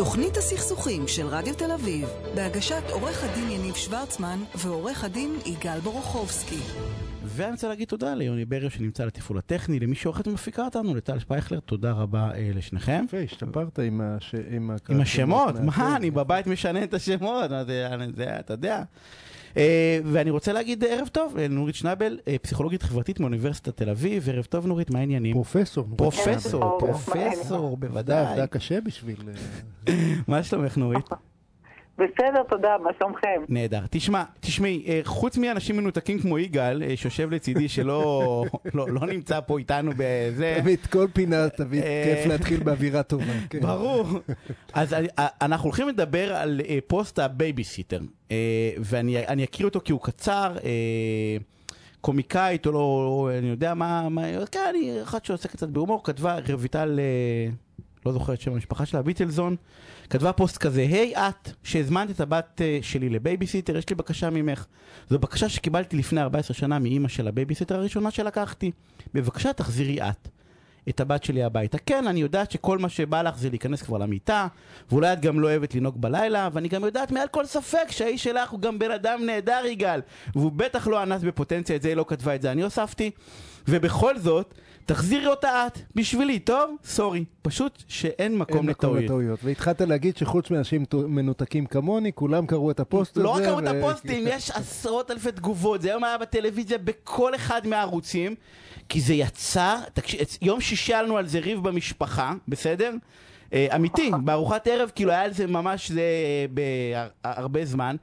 תוכנית הסכסוכים של רדיו תל אביב, בהגשת עורך הדין יניב שוורצמן ועורך הדין יגאל בורוכובסקי. ואני רוצה להגיד תודה ליוני ברר שנמצא לתפעול הטכני, למי שעורכת ומפיקה אותנו, לטל שפייכלר, תודה רבה אה, לשניכם. יפה, השתפרת עם, הש... עם, עם השמות, מה. אני בבית משנה את השמות, מה זה, זה, אתה יודע. אה, ואני רוצה להגיד ערב טוב לנורית שנבל, אה, פסיכולוגית חברתית מאוניברסיטת תל אביב, ערב טוב נורית, מה העניינים? פרופסור. פרופסור. פרופסור, בוודאי. עבדה קשה בשביל... אה, מה שלומך נורית? בסדר, תודה, מה שלומכם? נהדר. תשמע, תשמעי, אה, חוץ מאנשים מנותקים כמו יגאל, אה, שיושב לצידי, שלא לא, לא נמצא פה איתנו בזה, תמיד כל פינה, תמיד אה, כיף להתחיל באווירה טובה. כן. ברור. אז אנחנו הולכים לדבר על פוסט הבייביסיטר, ואני אני אקריא אותו כי הוא קצר. קומיקאית או לא, או אני יודע מה, מה, כן, אני אחת שעוסקת קצת בהומור, כתבה רויטל, אה, לא זוכר את שם המשפחה שלה, ביטלזון, כתבה פוסט כזה, היי את, שהזמנת את הבת אה, שלי לבייביסיטר, יש לי בקשה ממך. זו בקשה שקיבלתי לפני 14 שנה מאימא של הבייביסיטר הראשונה שלקחתי. בבקשה תחזירי את. את הבת שלי הביתה. כן, אני יודעת שכל מה שבא לך זה להיכנס כבר למיטה, ואולי את גם לא אוהבת לנהוג בלילה, ואני גם יודעת מעל כל ספק שהאיש שלך הוא גם בן אדם נהדר, יגאל, והוא בטח לא אנס בפוטנציה, את זה היא לא כתבה, את זה אני הוספתי, ובכל זאת, תחזירי אותה את, בשבילי, טוב? סורי, פשוט שאין מקום אין מקום לטעויות. לטעויות. והתחלת להגיד שחוץ מאנשים מנותקים כמוני, כולם קראו את הפוסט הזה. לא רק כמות ו- הפוסטים, יש עשרות אלפי תגובות, זה היום היה בטלוויזיה בכל אחד מהערוצים, כי זה יצר, תקשיב, יום שישי היה לנו על זה ריב במשפחה, בסדר? אה, אמיתי, בארוחת ערב, כאילו היה על זה ממש זה אה, בהרבה זמן,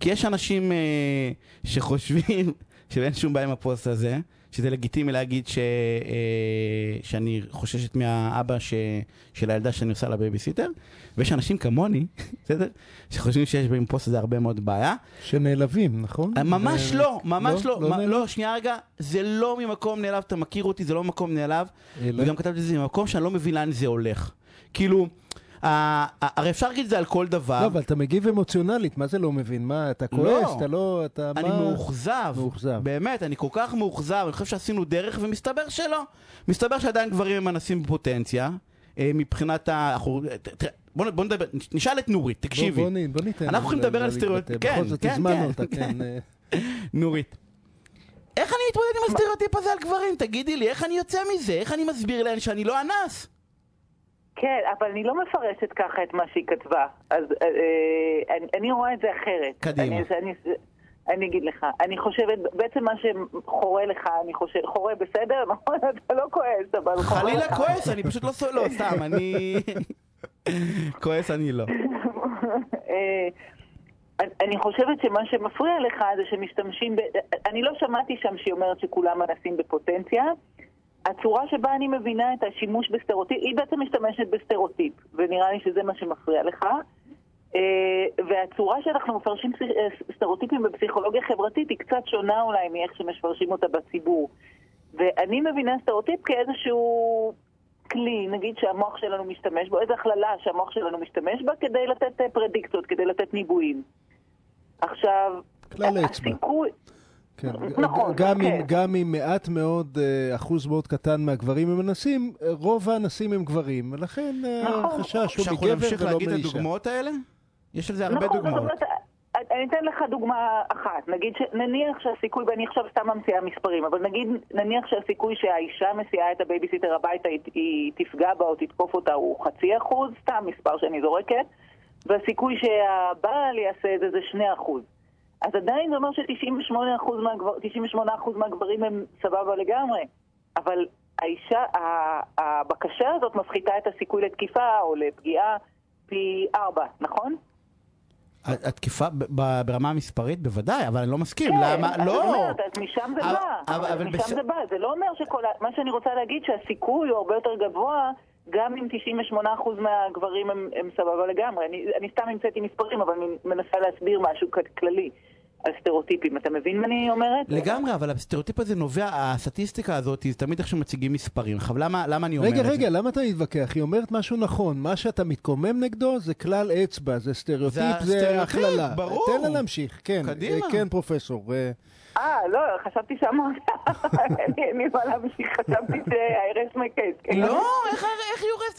כי יש אנשים אה, שחושבים שאין שום בעיה עם הפוסט הזה, שזה לגיטימי להגיד ש, אה, שאני חוששת מהאבא ש, של הילדה שאני עושה לבייביסיטר, ויש אנשים כמוני, בסדר? שחושבים שיש פוסט הזה הרבה מאוד בעיה. שנעלבים, נכון? ממש ו- לא, ממש לא, לא מה- נעלב? לא, שנייה רגע, זה לא ממקום נעלב, אתה מכיר אותי, זה לא ממקום נעלב, אלא? וגם כתבתי את זה ממקום שאני לא מבין לאן זה הולך. כאילו, הרי אפשר להגיד את זה על כל דבר. לא, אבל אתה מגיב אמוציונלית, מה זה לא מבין? מה, אתה כועס? אתה לא, אתה אני? מאוכזב, מאוכזב. באמת, אני כל כך מאוכזב, אני חושב שעשינו דרך ומסתבר שלא. מסתבר שעדיין גברים הם אנסים בפוטנציה, אה, מבחינת ה... בוא בוא נדבר, נשאל את נורית, תקשיבי. בוא, בוא, בוא ניתן. אנחנו לה- לדבר על סטריאוט- להתבטא. כן, בכל זאת כן, הזמנו כן. אותה, כן. נורית. איך אני מתמודד עם הסטריאוטיפ הזה על גברים? תגידי לי, איך אני יוצא מזה? איך אני מסביר להן שאני לא אנס? כן, אבל אני לא מפרשת ככה את מה שהיא כתבה. אז אה, אה, אני, אני רואה את זה אחרת. קדימה. אני, אני, אני אגיד לך, אני חושבת, בעצם מה שחורה לך, אני חושבת, חורה בסדר, נכון? אתה לא כועס, אבל חורה חלילה לך. כועס, אני פשוט לא סו... לא, סתם, אני... כועס אני לא. אה, אני- אני חושבת שמה שמפריע לך זה שמשתמשים ב... אני לא שמעתי שם שהיא אומרת שכולם אנסים בפוטנציה. הצורה שבה אני מבינה את השימוש בסטריאוטיפ, היא בעצם משתמשת בסטריאוטיפ, ונראה לי שזה מה שמפריע לך. אה, והצורה שאנחנו מפרשים אה, סטריאוטיפים בפסיכולוגיה חברתית היא קצת שונה אולי מאיך שמפרשים אותה בציבור. ואני מבינה סטריאוטיפ כאיזשהו כלי, נגיד שהמוח שלנו משתמש בו, איזו הכללה שהמוח שלנו משתמש בה כדי לתת אה, פרדיקציות, כדי לתת ניבויים. עכשיו, כלל אצבע. הסיכוי... כן, נכון, גם, כן. עם, גם עם מעט מאוד, אה, אחוז מאוד קטן מהגברים הם אנסים, אה, רוב האנסים הם גברים, ולכן אה, נכון. החשש הוא שאנחנו מגבר נמשיך ולא להגיד את מאישה. הדוגמאות האלה? יש על זה הרבה נכון, זאת דוגמאות. אומרת, אני אתן לך דוגמה אחת. נגיד, ש... נניח שהסיכוי, ואני עכשיו סתם ממציאה מספרים, אבל נגיד, נניח שהסיכוי שהאישה מסיעה את הבייביסיטר הביתה, היא, היא תפגע בה או תתקוף אותה הוא חצי אחוז, סתם מספר שאני זורקת, והסיכוי שהבעל יעשה את זה זה שני אחוז. אז עדיין זה אומר ש-98% מהגבר, 98% מהגברים הם סבבה לגמרי. אבל האישה, הבקשה הזאת מפחיתה את הסיכוי לתקיפה או לפגיעה פי ארבע, נכון? התקיפה ברמה המספרית בוודאי, אבל אני לא מסכים, כן, למה? לא! אני אומרת, אז משם זה אבל- בא. אבל- אבל משם בס- זה בא. זה לא אומר שכל... מה שאני רוצה להגיד שהסיכוי הוא הרבה יותר גבוה, גם אם 98% מהגברים הם, הם סבבה לגמרי. אני, אני סתם המצאתי מספרים, אבל אני מנסה להסביר משהו כללי. על סטריאוטיפים. אתה מבין מה אני אומרת? לגמרי, אבל הסטריאוטיפ הזה נובע, הסטטיסטיקה הזאת, זה תמיד איך שמציגים מספרים. עכשיו, למה, למה אני אומר רגע, את זה? רגע, למה אתה מתווכח? היא אומרת משהו נכון. מה שאתה מתקומם נגדו זה כלל אצבע, זה סטריאוטיפ, זה זה הסטריאוטיפ, הכללה. ברור. תן לה להמשיך, כן. קדימה. אה, כן, פרופסור. אה, אה, לא, חשבתי שאמרת, אין לי מה להמשיך, חשבתי שהארס מקץ. כן. לא, איך,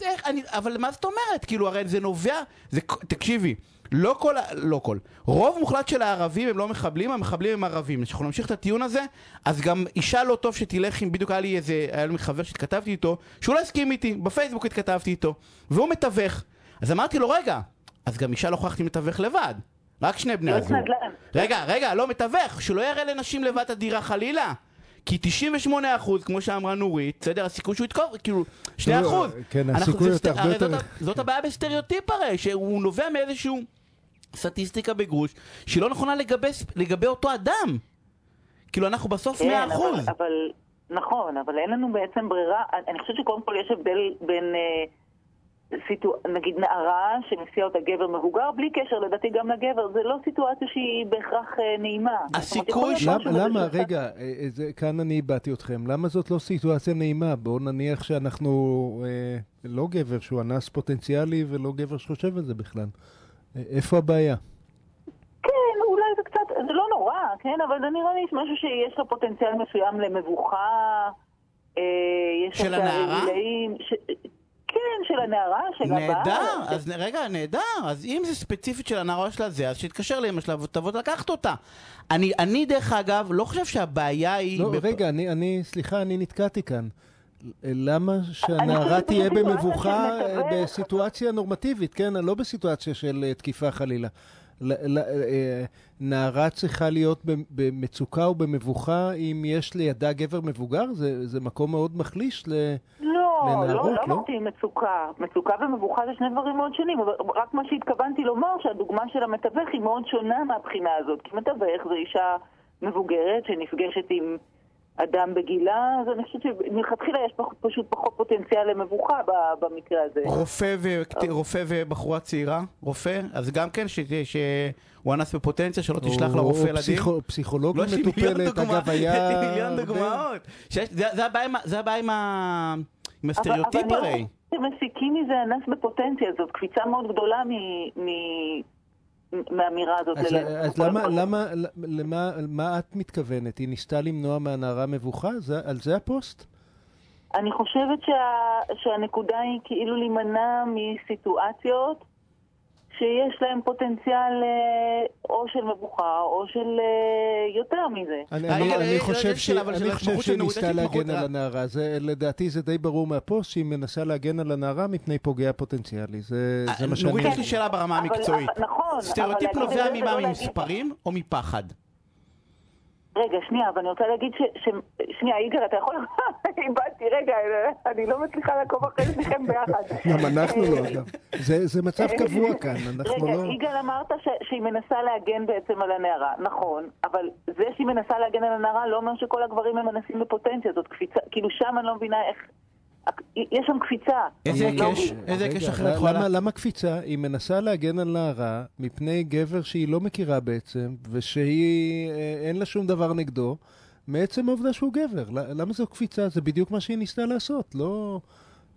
איך, אני, אבל מה זאת אומרת? כאילו, הרי זה נובע, זה, תקשיבי, לא כל, לא כל, רוב מוחלט של הערבים הם לא מחבלים, המחבלים הם ערבים. כשאנחנו נמשיך את הטיעון הזה, אז גם אישה לא טוב שתלך עם, בדיוק היה לי איזה, היה לי חבר שהתכתבתי איתו, שהוא לא הסכים איתי, בפייסבוק התכתבתי איתו, והוא מתווך. אז אמרתי לו, רגע, אז גם אישה לא יכולה מתווך לבד. רק שני בני יועץ הזוג. נדל"ן. רגע, רגע, לא מתווך, שלא יראה לנשים לבד את הדירה חלילה. כי 98%, כמו שאמרה נורית, בסדר, הסיכוי שהוא יתקוף, כאילו, 2%. לא, כן, אנחנו- הסיכוי הרי יותר- זאת ה- זאת הבעיה בסטריאוטיפ הרי, שהוא נובע מאיזשהו סטטיסטיקה בגרוש, שהיא לא נכונה לגבי, לגבי אותו אדם. כאילו, אנחנו בסוף 100%. כן, אבל, אבל, נכון, אבל אין לנו בעצם ברירה. אני, אני חושבת שקודם כל יש הבדל בין, אה, סיטו, נגיד, נערה שמסיע אותה גבר מבוגר, בלי קשר לדעתי גם לגבר, זה לא סיטואציה שהיא בהכרח אה, נעימה. הסיכוי ש- למה, למה, רגע, אה, אה, זה- כאן אני איבדתי אתכם. למה זאת לא סיטואציה נעימה? בואו נניח שאנחנו אה, לא גבר שהוא אנס פוטנציאלי ולא גבר שחושב על זה בכלל. איפה הבעיה? כן, אולי זה קצת, זה לא נורא, כן, אבל זה נראה לי משהו שיש לו פוטנציאל מסוים למבוכה. אה, יש של הנערה? הגילאים, ש... כן, של הנערה, של הבעל. נהדר, אז נ- רגע, נהדר, אז אם זה ספציפית של הנערה שלה זה, אז שיתקשר לאמא שלה ותבוא לקחת אותה. אני, אני דרך אגב, לא חושב שהבעיה היא... לא, בפ- רגע, אני, אני, סליחה, אני נתקעתי כאן. למה שהנערה תהיה במבוכה אה. בסיטואציה נורמטיבית, כן? לא בסיטואציה של אה, תקיפה חלילה. אה, נערה צריכה להיות במצוקה או במבוכה אם יש לידה גבר מבוגר? זה, זה מקום מאוד מחליש ל... לא, לנערות, לא, לא? לא אמרתי מצוקה. מצוקה ומבוכה זה שני דברים מאוד שונים. אבל רק מה שהתכוונתי לומר, שהדוגמה של המתווך היא מאוד שונה מהבחינה הזאת. כי מתווך זה אישה מבוגרת שנפגשת עם אדם בגילה, אז אני חושבת שמלכתחילה יש פח- פשוט פחות פוטנציאל למבוכה ב- במקרה הזה. רופא, ו... רופא ובחורה צעירה, רופא, אז גם כן ש... שהוא אנס בפוטנציה, שלא תשלח לרופא ילדים. פסיכו- פסיכולוגית לא, מטופלת, אגב, היה... מיליון דוגמאות. שיש- זה זה הבעיה עם ה- זה הבעיה עם ה- עם אבל- הסטריאוטיפ אבל הרי. אני לא שמסיקים מזה אנס בפוטנציה, זאת קפיצה מאוד גדולה מ- מ- מהאמירה הזאת. אז, ל- אז למה, למה, למה, מה את מתכוונת? היא ניסתה למנוע מהנערה מבוכה? זה, על זה הפוסט? אני חושבת שה, שהנקודה היא כאילו להימנע מסיטואציות שיש להן פוטנציאל אה, או של מבוכה או של אה, יותר מזה. אני, רגע, חושב, שהיא ניסתה להגן על אה? הנערה. זה, לדעתי זה די ברור מהפוסט שהיא מנסה להגן על הנערה מפני פוגע פוטנציאלי. זה, זה מה שאני... נורית, יש לי שאלה ברמה המקצועית. נכון, סטריאוטיפ נובע ממה? להגיד- ממספרים או מפחד? רגע, שנייה, אבל אני רוצה להגיד ש... ש... שנייה, יגאל, אתה יכול... איבדתי, רגע, אני לא מצליחה לעקוב אחרי שניכם ביחד. גם אנחנו לא, אגב. זה, זה מצב קבוע כאן, אנחנו רגע, לא... יגאל אמרת ש... שהיא מנסה להגן בעצם על הנערה. נכון, אבל זה שהיא מנסה להגן על הנערה לא אומר שכל הגברים הם מנסים בפוטנציה, זאת קפיצה, כאילו שם אני לא מבינה איך... יש שם קפיצה. איזה לא היקש? מבין. איזה היקש אחר למה- יכולה? למה, קפיצה? היא מנסה להגן על נערה מפני גבר שהיא לא מכירה בעצם, ושהיא, אה, אין לה שום דבר נגדו, מעצם העובדה שהוא גבר. למה זו קפיצה? זה בדיוק מה שהיא ניסתה לעשות. לא,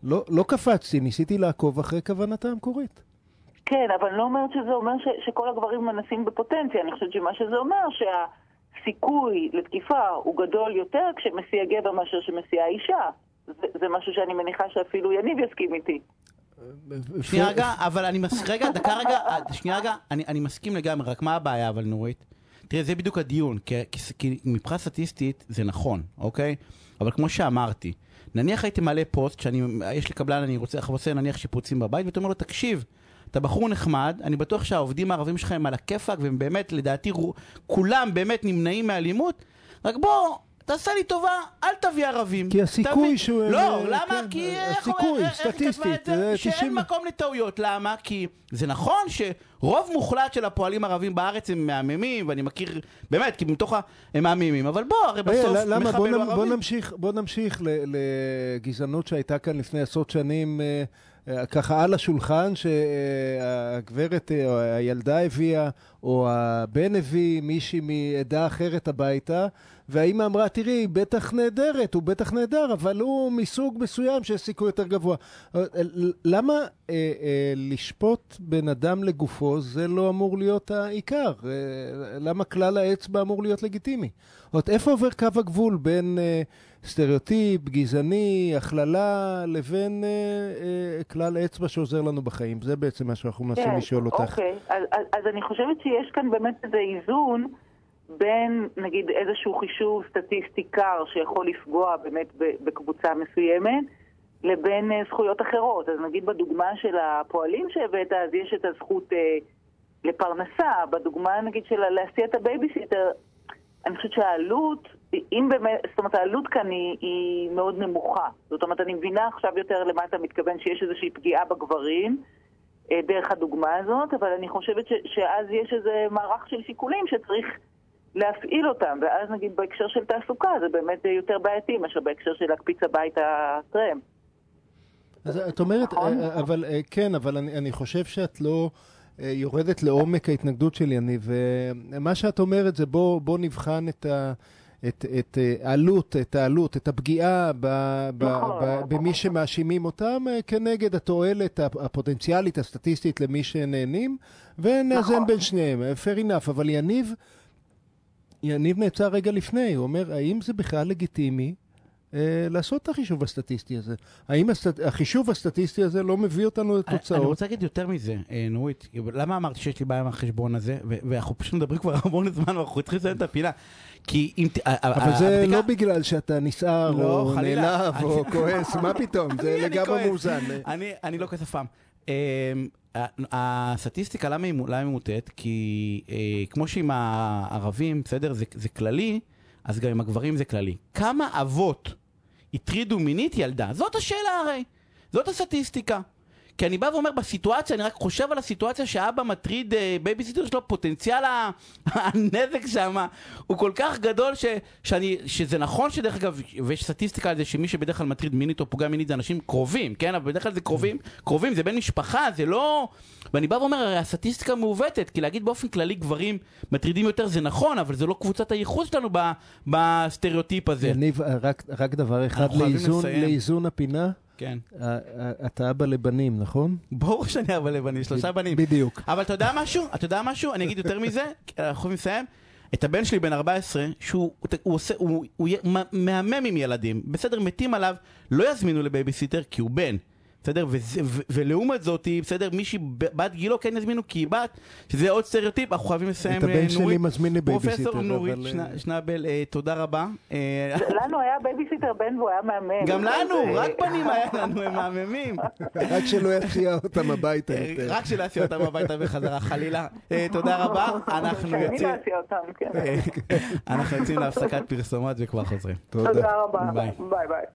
לא, לא קפצתי, ניסיתי לעקוב אחרי כוונתה המקורית. כן, אבל אני לא אומרת שזה אומר ש, שכל הגברים מנסים בפוטנציה. אני חושבת שמה שזה אומר שהסיכוי לתקיפה הוא גדול יותר כשמסיע גבר מאשר שמסיעה אישה. זה, משהו שאני מניחה שאפילו יניב יסכים איתי. שנייה רגע, אבל אני מס... רגע, דקה רגע, אה, שנייה רגע, אני, אני מסכים לגמרי, רק מה הבעיה אבל נורית? תראה, זה בדיוק הדיון, כי, כי, מבחינה סטטיסטית זה נכון, אוקיי? אבל כמו שאמרתי, נניח הייתי מעלה פוסט, שאני, יש לי קבלן, אני רוצה, רוצה נניח שיפוצים בבית, ואתה אומר לו, תקשיב, אתה בחור נחמד, אני בטוח שהעובדים הערבים שלך הם על הכיפאק, והם באמת, לדעתי, כולם באמת נמנעים מאלימות, רק בוא... תעשה לי טובה, אל תביא ערבים. כי הסיכוי תביא- שהוא- לא, אה, למה? כן, כי... אה, איך הסיכוי, איך- איך היא כתבה סטטיסטית, את זה? זה שאין 90 מקום לטעויות, למה? כי זה נכון שרוב מוחלט של הפועלים הערבים בארץ הם מהממים, ואני מכיר, באמת, כי מתוך ה... הם מהממים, אבל בוא, הרי רגע, בסוף ל- למה? בוא, מחבל הוא נ- בוא. נמשיך, בוא נמשיך לגזענות שהייתה כאן לפני עשרות שנים. אה, אה, ככה על השולחן שהגברת אה, או הילדה הביאה, או הבן הביא מישהי מעדה אחרת הביתה, והאימא אמרה, תראי, היא בטח נהדרת, הוא בטח נהדר, אבל הוא מסוג מסוים שיש סיכוי יותר גבוה. אה, למה אה, אה, לשפוט בן אדם לגופו זה לא אמור להיות העיקר? אה, למה כלל האצבע אמור להיות לגיטימי? זאת איפה עובר קו הגבול בין אה, סטריאוטיפ, גזעני, הכללה, לבין אה, אה, כלל אצבע שעוזר לנו בחיים? זה בעצם מה שאנחנו מנסים כן, לשאול אותך. אוקיי, אז, אז, אז אני חושבת שיש כאן באמת איזה איזון בין, נגיד, איזשהו חישוב סטטיסטי קר שיכול לפגוע באמת בקבוצה מסוימת, לבין אה, זכויות אחרות. אז נגיד בדוגמה של הפועלים שהבאת, אז יש את הזכות אה, לפרנסה. בדוגמה, נגיד, של להסיע את הבייביסיטר, אני חושבת שהעלות, אם באמת, זאת אומרת, העלות כאן היא, היא מאוד נמוכה. זאת אומרת, אני מבינה עכשיו יותר למה אתה מתכוון, שיש איזושהי פגיעה בגברים. אה, דרך הדוגמה הזאת, אבל אני חושבת ש, שאז יש איזה מערך של שיקולים שצריך להפעיל אותם, ואז נגיד בהקשר של תעסוקה זה באמת יותר בעייתי מאשר בהקשר של להקפיץ הביתה טרם. אז את אומרת, נכון? אה, אבל אה, כן, אבל אני, אני חושב שאת לא אה, יורדת לעומק ההתנגדות של יניב, ומה שאת אומרת זה בוא, בוא נבחן את ה... את, את העלות, את העלות, את הפגיעה ב, ב, נכון. ב, במי שמאשימים אותם כנגד התועלת הפוטנציאלית הסטטיסטית למי שנהנים, ונאזן נכון. בין שניהם, fair enough, אבל יניב יניב נעצר רגע לפני, הוא אומר, האם זה בכלל לגיטימי אה, לעשות את החישוב הסטטיסטי הזה? האם הסט... החישוב הסטטיסטי הזה לא מביא אותנו לתוצאות? אני רוצה להגיד יותר מזה, אה, נורית, למה אמרתי שיש לי בעיה עם החשבון הזה, ואנחנו פשוט מדברים כבר המון זמן, ואנחנו צריכים לסיים את הפינה. כי אם... אבל זה. לא בגלל שאתה נסער, לא, או נעלב, או כועס, מה פתאום, זה לגמרי מאוזן. אני, אני לא כועס אף פעם. אמ, הסטטיסטיקה, למה היא מוטעת? כי אה, כמו שעם הערבים, בסדר, זה, זה כללי, אז גם עם הגברים זה כללי. כמה אבות הטרידו מינית ילדה? זאת השאלה הרי. זאת הסטטיסטיקה. כי אני בא ואומר, בסיטואציה, אני רק חושב על הסיטואציה שאבא מטריד אה, בייביסיטר שלו, פוטנציאל הנזק שם הוא כל כך גדול ש, שאני, שזה נכון שדרך אגב, ויש סטטיסטיקה על זה שמי שבדרך כלל מטריד מינית או פוגע מינית זה אנשים קרובים, כן? אבל בדרך כלל זה קרובים, קרובים, זה בן משפחה, זה לא... ואני בא ואומר, הרי הסטטיסטיקה מעוותת, כי להגיד באופן כללי גברים מטרידים יותר זה נכון, אבל זה לא קבוצת הייחוס שלנו בסטריאוטיפ הזה. יניב, רק, רק דבר אחד לאיזון, לאיזון הפינה. כן. אתה אבא לבנים, נכון? ברור שאני אבא לבנים, שלושה בנים. בדיוק. אבל אתה יודע משהו? אתה יודע משהו? אני אגיד יותר מזה, אנחנו יכולים לסיים. את הבן שלי בן 14, שהוא הוא עושה, הוא, הוא, הוא מהמם עם ילדים, בסדר, מתים עליו, לא יזמינו לבייביסיטר כי הוא בן. בסדר? ולעומת זאת, בסדר, מישהי בת גילו כן יזמינו כי היא בת, שזה עוד סטריאוטיפ, אנחנו חייבים לסיים. את הבן אה, שלי מזמין לבייביסיטר. פרופסור נורית אה, שנבל, אה, תודה רבה. לנו היה בייביסיטר בן והוא היה מהמם. גם לנו, רק בנים היה לנו, הם מהממים. רק שלא יסיע אותם הביתה יותר. רק שלא יסיע אותם הביתה בחזרה, חלילה. תודה רבה, אנחנו יוצאים... כן. אנחנו יוצאים להפסקת פרסומות וכבר חוזרים. תודה רבה. ביי ביי.